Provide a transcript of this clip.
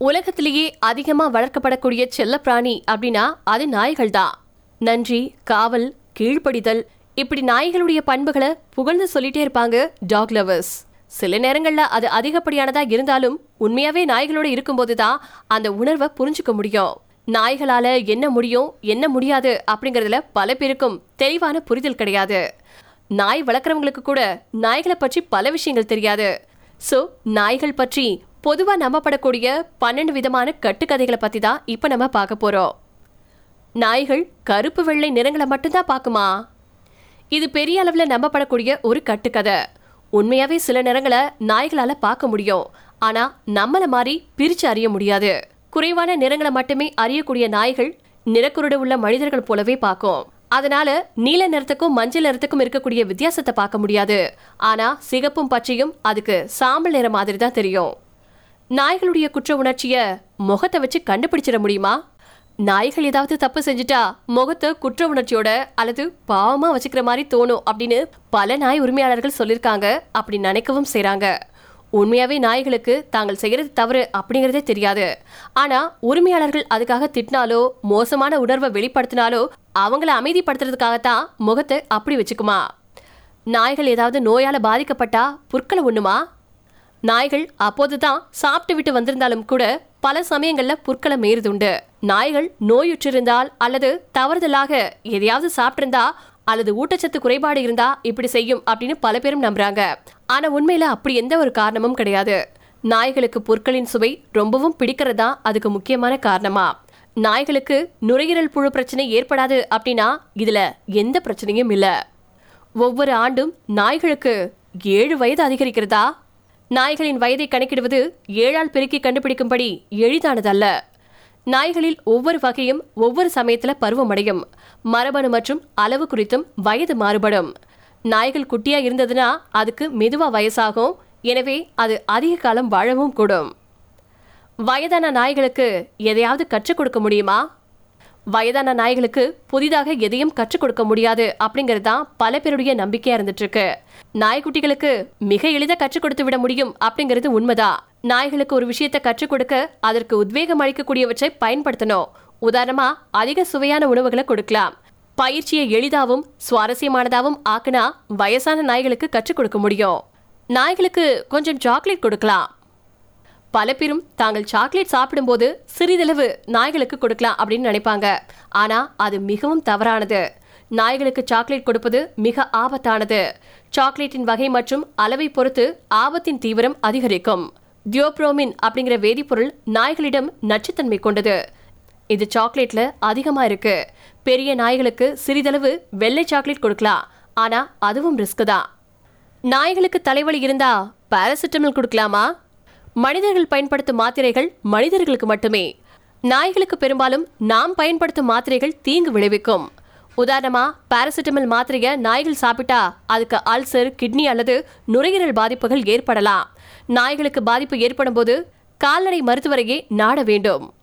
உலகத்திலேயே அதிகமாக வளர்க்கப்படக்கூடிய செல்லப்பிராணி அப்படின்னா அது நாய்கள் தான் நன்றி காவல் கீழ்ப்படிதல். இப்படி நாய்களுடைய பண்புகளை புகழ்ந்து சொல்லிட்டே இருப்பாங்க டாக் லவர்ஸ் சில நேரங்களில் அது அதிகப்படியானதா இருந்தாலும் உண்மையாவே நாய்களோட இருக்கும்போது தான் அந்த உணர்வை புரிஞ்சுக்க முடியும். நாய்களால என்ன முடியும் என்ன முடியாது அப்படிங்கறதுல பல பேருக்கும் தெளிவான புரிதல் கிடையாது. நாய் வளர்க்குறவங்களுக்கு கூட நாய்களை பற்றி பல விஷயங்கள் தெரியாது. ஸோ நாய்கள் பற்றி பொதுவாக நம்பப்படக்கூடிய பன்னெண்டு விதமான கட்டுக்கதைகளை பற்றி தான் இப்போ நம்ம பார்க்க போகிறோம் நாய்கள் கருப்பு வெள்ளை நிறங்களை மட்டும்தான் பார்க்குமா? இது பெரிய அளவில் நம்பப்படக்கூடிய ஒரு கட்டுக்கதை. உண்மையாகவே சில நிறங்களை நாய்களால் பார்க்க முடியும். ஆனால் நம்மளை மாதிரி பிரித்து அறிய முடியாது. குறைவான நிறங்களை மட்டுமே அறியக்கூடிய நாய்கள் நிறக்குருடு உள்ள மனிதர்கள் போலவே பார்க்கும். அதனால நீல நிறத்துக்கும் மஞ்சள் நிறத்துக்கும் இருக்கக்கூடிய வித்தியாசத்தை பார்க்க முடியாது. ஆனா சிகப்பும் பச்சையும் அதுக்கு சாம்பல் நிற மாதிரி தான் தெரியும். நாய்களுடைய குற்ற உணர்ச்சிய முகத்தை வச்சு கண்டுபிடிச்சிட முடியுமா? நாய்கள் ஏதாவது தப்பு செஞ்சுட்டா முகத்தை குற்ற உணர்ச்சியோட அல்லது பாவமா வச்சுக்கிற மாதிரி தோணும் அப்படின்னு பல நாய் உரிமையாளர்கள் சொல்லியிருக்காங்க அப்படி நினைக்கவும் செய்றாங்க. உண்மையாவே நாய்களுக்கு தாங்கள் செய்யறது தவறு அப்படிங்கறதே தெரியாது. ஆனா உரிமையாளர்கள் அதுக்காக திட்டினாலோ மோசமான உணர்வை வெளிப்படுத்தினாலோ அவங்கள அமைதிப்படுத்துறதுக்காகத்தான் முகத்தை அப்படி வச்சுக்குமா? நாய்கள் ஏதாவது நோயால பாதிக்கப்பட்டா புற்களை உண்ணுமா? நாய்கள் அப்போதுதான் சாப்பிட்டு விட்டு வந்திருந்தாலும் கூட பல சமயங்கள்ல புற்களை மீறுதுண்டு நாய்கள் நோயுற்றிருந்தால் அல்லது தவறுதலாக எதையாவது சாப்பிட்டிருந்தா அல்லது ஊட்டச்சத்து குறைபாடு இருந்தா இப்படி செய்யும் அப்படின்னு பல பேரும் நம்புறாங்க. ஆனா உண்மையில அப்படி எந்த ஒரு காரணமும் கிடையாது. நாய்களுக்கு புற்களின் சுவை ரொம்பவும் பிடிக்கிறதா அதுக்கு முக்கியமான காரணமா? நாய்களுக்கு நுரையீரல் புழு பிரச்சனை ஏற்படாது அப்படின்னா இதுல எந்த பிரச்சனையும் இல்ல. ஒவ்வொரு ஆண்டும் நாய்களுக்கு ஏழு வயது அதிகரிக்கிறதா நாய்களின் வயதை கணக்கிடுவது ஏழால் பெருக்கி கண்டுபிடிக்கும்படி எளிதானதல்ல. நாய்களில் ஒவ்வொரு வகையும் ஒவ்வொரு சமயத்தில் பருவமடையும் மரபணு மற்றும் அளவு குறித்தும் வயது மாறுபடும். நாய்கள் குட்டியாக இருந்ததுன்னா அதுக்கு மெதுவாக வயசாகும். எனவே அது அதிக காலம் வாழவும் கூடும். வயதான நாய்களுக்கு எதையாவது கற்றுக் கொடுக்க முடியுமா? வயதான நாய்களுக்கு புதிதாக எதையும் கற்றுக் கொடுக்க முடியாது அப்படிங்கிறது தான் பல பேருடைய நம்பிக்கையா இருந்துட்டு இருக்கு நாய்க்குட்டிகளுக்கு மிக எளிதா கற்றுக் கொடுத்து விட முடியும் அப்படிங்கிறது உண்மைதான். நாய்களுக்கு ஒரு விஷயத்தை கற்றுக் கொடுக்க அதற்கு உத்வேகம் அளிக்கக்கூடியவற்றை பயன்படுத்தணும். உதாரணமா அதிக சுவையான உணவுகளை கொடுக்கலாம். பயிற்சியை எளிதாவும் சுவாரஸ்யமானதாகவும் ஆக்குனா வயசான நாய்களுக்கு கற்றுக் கொடுக்க முடியும். நாய்களுக்கு கொஞ்சம் சாக்லேட் கொடுக்கலாம். பல பேரும் தாங்கள் சாக்லேட் சாப்பிடும்போது சிறிதளவு நாய்களுக்கு கொடுக்கலாம் அப்படின்னு நினைப்பாங்க. ஆனா அது மிகவும் தவறானது. நாய்களுக்கு சாக்லேட் கொடுப்பது மிக ஆபத்தானது. சாக்லேட்டின் வகை மற்றும் அளவை பொறுத்து ஆபத்தின் தீவிரம் அதிகரிக்கும். தியோப்ரோமின் அப்படிங்கிற வேதிப்பொருள் நாய்களிடம் நச்சுத்தன்மை கொண்டது. இது சாக்லேட்ல அதிகமா இருக்கு. பெரிய நாய்களுக்கு சிறிதளவு வெள்ளை சாக்லேட் கொடுக்கலாம். ஆனா அதுவும் ரிஸ்க் தான். நாய்களுக்கு தலைவலி இருந்தா பாராசிட்டமல் கொடுக்கலாமா? மனிதர்கள் பயன்படுத்தும் மாத்திரைகள் மனிதர்களுக்கு மட்டுமே. நாய்களுக்கு பெரும்பாலும் நாம் பயன்படுத்தும் மாத்திரைகள் தீங்கு விளைவிக்கும். உதாரணமா பாராசிட்டமல் மாத்திரையை நாய்கள் சாப்பிட்டா அதுக்கு அல்சர் கிட்னி அல்லது நுரையீரல் பாதிப்புகள் ஏற்படலாம். நாய்களுக்கு பாதிப்பு ஏற்படும் போது கால்நடை மருத்துவரையே நாட வேண்டும்.